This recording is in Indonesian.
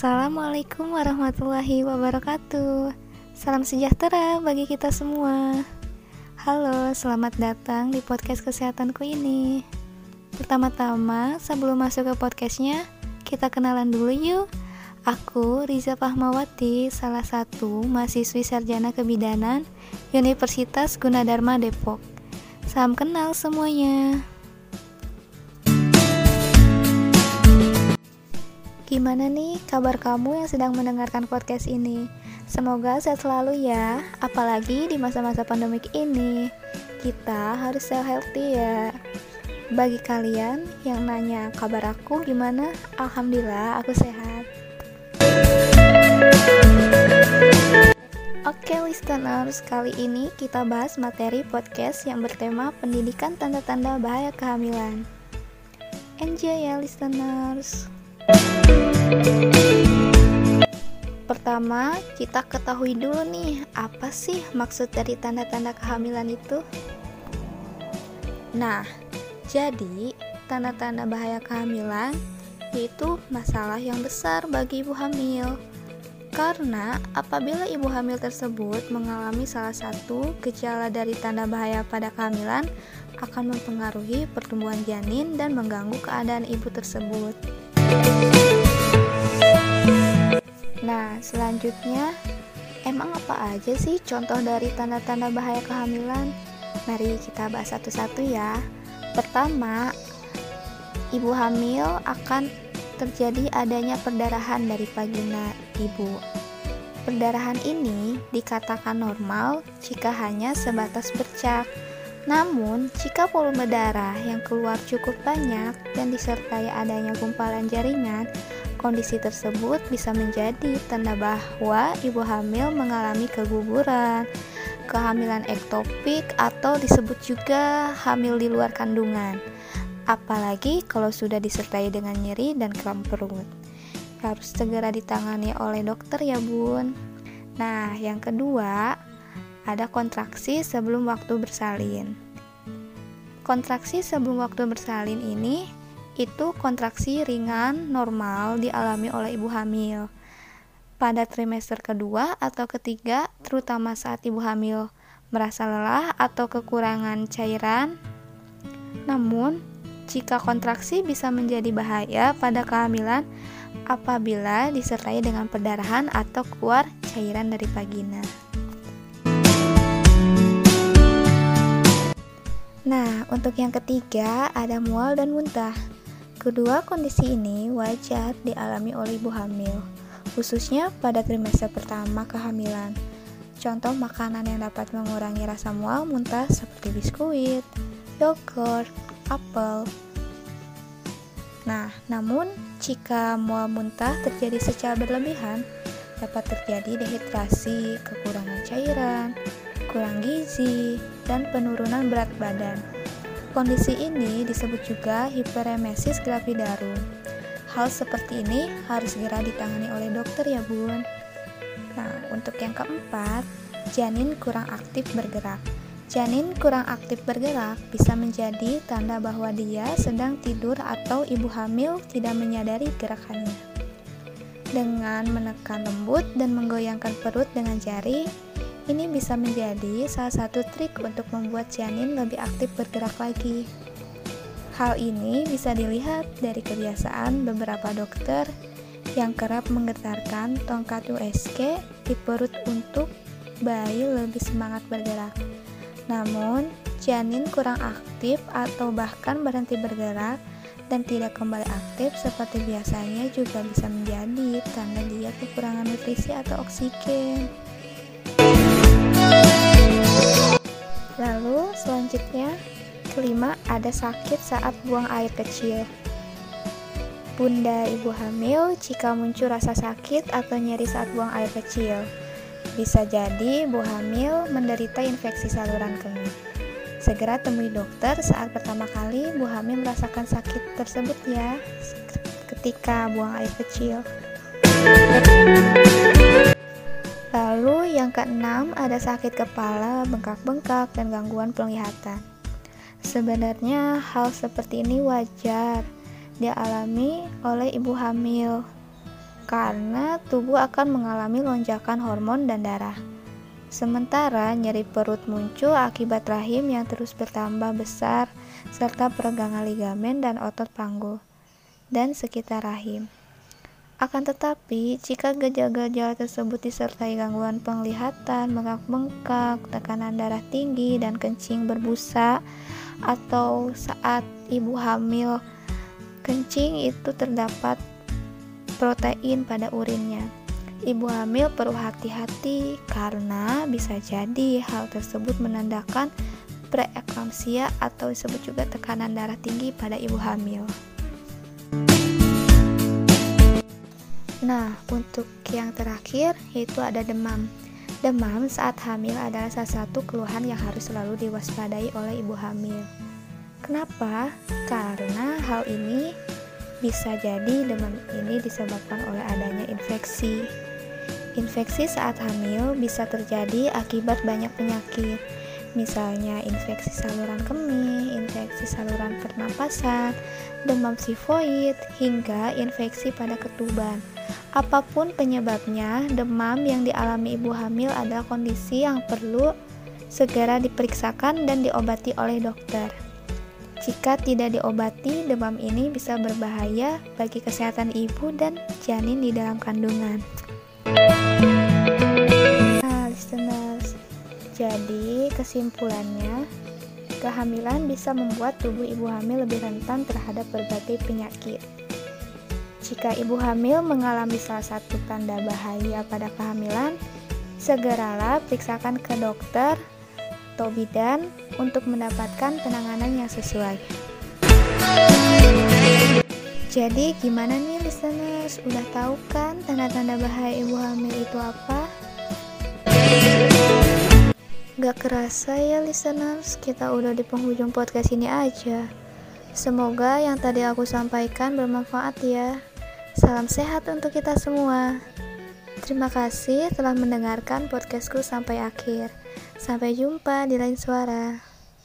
Assalamualaikum warahmatullahi wabarakatuh. Salam sejahtera bagi kita semua. Halo, selamat datang di podcast kesehatanku ini. Pertama-tama, sebelum masuk ke podcastnya, kita kenalan dulu yuk. Aku Riza Fahmawati, salah satu mahasiswi sarjana kebidanan Universitas Gunadarma Depok. Salam kenal semuanya. Gimana nih kabar kamu yang sedang mendengarkan podcast ini? Semoga sehat selalu ya, apalagi di masa-masa pandemik ini. Kita harus self healthy ya. Bagi kalian yang nanya kabar aku gimana? Alhamdulillah aku sehat. Oke listeners, kali ini kita bahas materi podcast yang bertema pendidikan tanda-tanda bahaya kehamilan. Enjoy ya listeners. Pertama, kita ketahui dulu nih, apa sih maksud dari tanda-tanda kehamilan itu? Nah, jadi tanda-tanda bahaya kehamilan yaitu masalah yang besar bagi ibu hamil. Karena apabila ibu hamil tersebut mengalami salah satu gejala dari tanda bahaya pada kehamilan akan mempengaruhi pertumbuhan janin dan mengganggu keadaan ibu tersebut. Nah, selanjutnya, emang apa aja sih contoh dari tanda-tanda bahaya kehamilan? Mari kita bahas satu-satu ya. Pertama, ibu hamil akan terjadi adanya perdarahan dari vagina ibu. Perdarahan ini dikatakan normal jika hanya sebatas bercak. Namun, jika volume darah yang keluar cukup banyak dan disertai adanya gumpalan jaringan, Kondisi tersebut bisa menjadi tanda bahwa ibu hamil mengalami keguguran, kehamilan ektopik, atau disebut juga hamil di luar kandungan. Apalagi kalau sudah disertai dengan nyeri dan kram perut. Harus segera ditangani oleh dokter ya bun. Nah, yang kedua, ada kontraksi sebelum waktu bersalin. Kontraksi sebelum waktu bersalin ini itu kontraksi ringan normal dialami oleh ibu hamil pada trimester kedua atau ketiga, terutama saat ibu hamil merasa lelah atau kekurangan cairan. Namun, jika kontraksi bisa menjadi bahaya pada kehamilan apabila disertai dengan perdarahan atau keluar cairan dari vagina. Nah, untuk yang ketiga ada mual dan muntah. Kedua kondisi ini wajar dialami oleh ibu hamil, khususnya pada trimester pertama kehamilan. Contoh makanan yang dapat mengurangi rasa mual muntah seperti biskuit, yogurt, apel. Nah, namun jika mual muntah terjadi secara berlebihan, dapat terjadi dehidrasi, kekurangan cairan, kurang gizi, dan penurunan berat badan. Kondisi ini disebut juga hiperemesis gravidarum. Hal seperti ini harus segera ditangani oleh dokter ya bun. Nah, untuk yang keempat, janin kurang aktif bergerak. Janin kurang aktif bergerak bisa menjadi tanda bahwa dia sedang tidur atau ibu hamil tidak menyadari gerakannya. Dengan menekan lembut dan menggoyangkan perut dengan jari, ini bisa menjadi salah satu trik untuk membuat janin lebih aktif bergerak lagi. Hal ini bisa dilihat dari kebiasaan beberapa dokter yang kerap menggetarkan tongkat USG di perut untuk bayi lebih semangat bergerak. Namun, janin kurang aktif atau bahkan berhenti bergerak dan tidak kembali aktif seperti biasanya juga bisa menjadi tanda dia kekurangan nutrisi atau oksigen. Selanjutnya kelima ada sakit saat buang air kecil. Bunda ibu hamil jika muncul rasa sakit atau nyeri saat buang air kecil. Bisa jadi ibu hamil menderita infeksi saluran kemih. Segera temui dokter saat pertama kali ibu hamil merasakan sakit tersebut ya ketika buang air kecil. Lalu yang keenam ada sakit kepala, bengkak-bengkak, dan gangguan penglihatan. Sebenarnya hal seperti ini wajar dialami oleh ibu hamil karena tubuh akan mengalami lonjakan hormon dan darah. Sementara nyeri perut muncul akibat rahim yang terus bertambah besar serta peregangan ligamen dan otot panggul dan sekitar rahim. Akan tetapi, jika gejala-gejala tersebut disertai gangguan penglihatan, bengkak-bengkak, tekanan darah tinggi, dan kencing berbusa, atau saat ibu hamil kencing itu terdapat protein pada urinnya. Ibu hamil perlu hati-hati karena bisa jadi hal tersebut menandakan preeklampsia atau disebut juga tekanan darah tinggi pada ibu hamil. Nah, untuk yang terakhir yaitu ada demam. Demam saat hamil adalah salah satu keluhan yang harus selalu diwaspadai oleh ibu hamil. Kenapa? Karena hal ini bisa jadi demam ini disebabkan oleh adanya infeksi. Infeksi saat hamil bisa terjadi akibat banyak penyakit, misalnya infeksi saluran kemih, infeksi saluran pernapasan, demam tifoid, hingga infeksi pada ketuban. Apa pun penyebabnya, demam yang dialami ibu hamil adalah kondisi yang perlu segera diperiksakan dan diobati oleh dokter. Jika tidak diobati, demam ini bisa berbahaya bagi kesehatan ibu dan janin di dalam kandungan. Nah, listeners, jadi kesimpulannya, kehamilan bisa membuat tubuh ibu hamil lebih rentan terhadap berbagai penyakit. Jika ibu hamil mengalami salah satu tanda bahaya pada kehamilan, segeralah periksakan ke dokter atau bidan untuk mendapatkan penanganan yang sesuai. Jadi gimana nih listeners? Udah tahu kan tanda-tanda bahaya ibu hamil itu apa? Gak kerasa ya listeners, kita udah di penghujung podcast ini aja. Semoga yang tadi aku sampaikan bermanfaat ya. Salam sehat untuk kita semua. Terima kasih telah mendengarkan podcastku sampai akhir. Sampai jumpa di lain suara.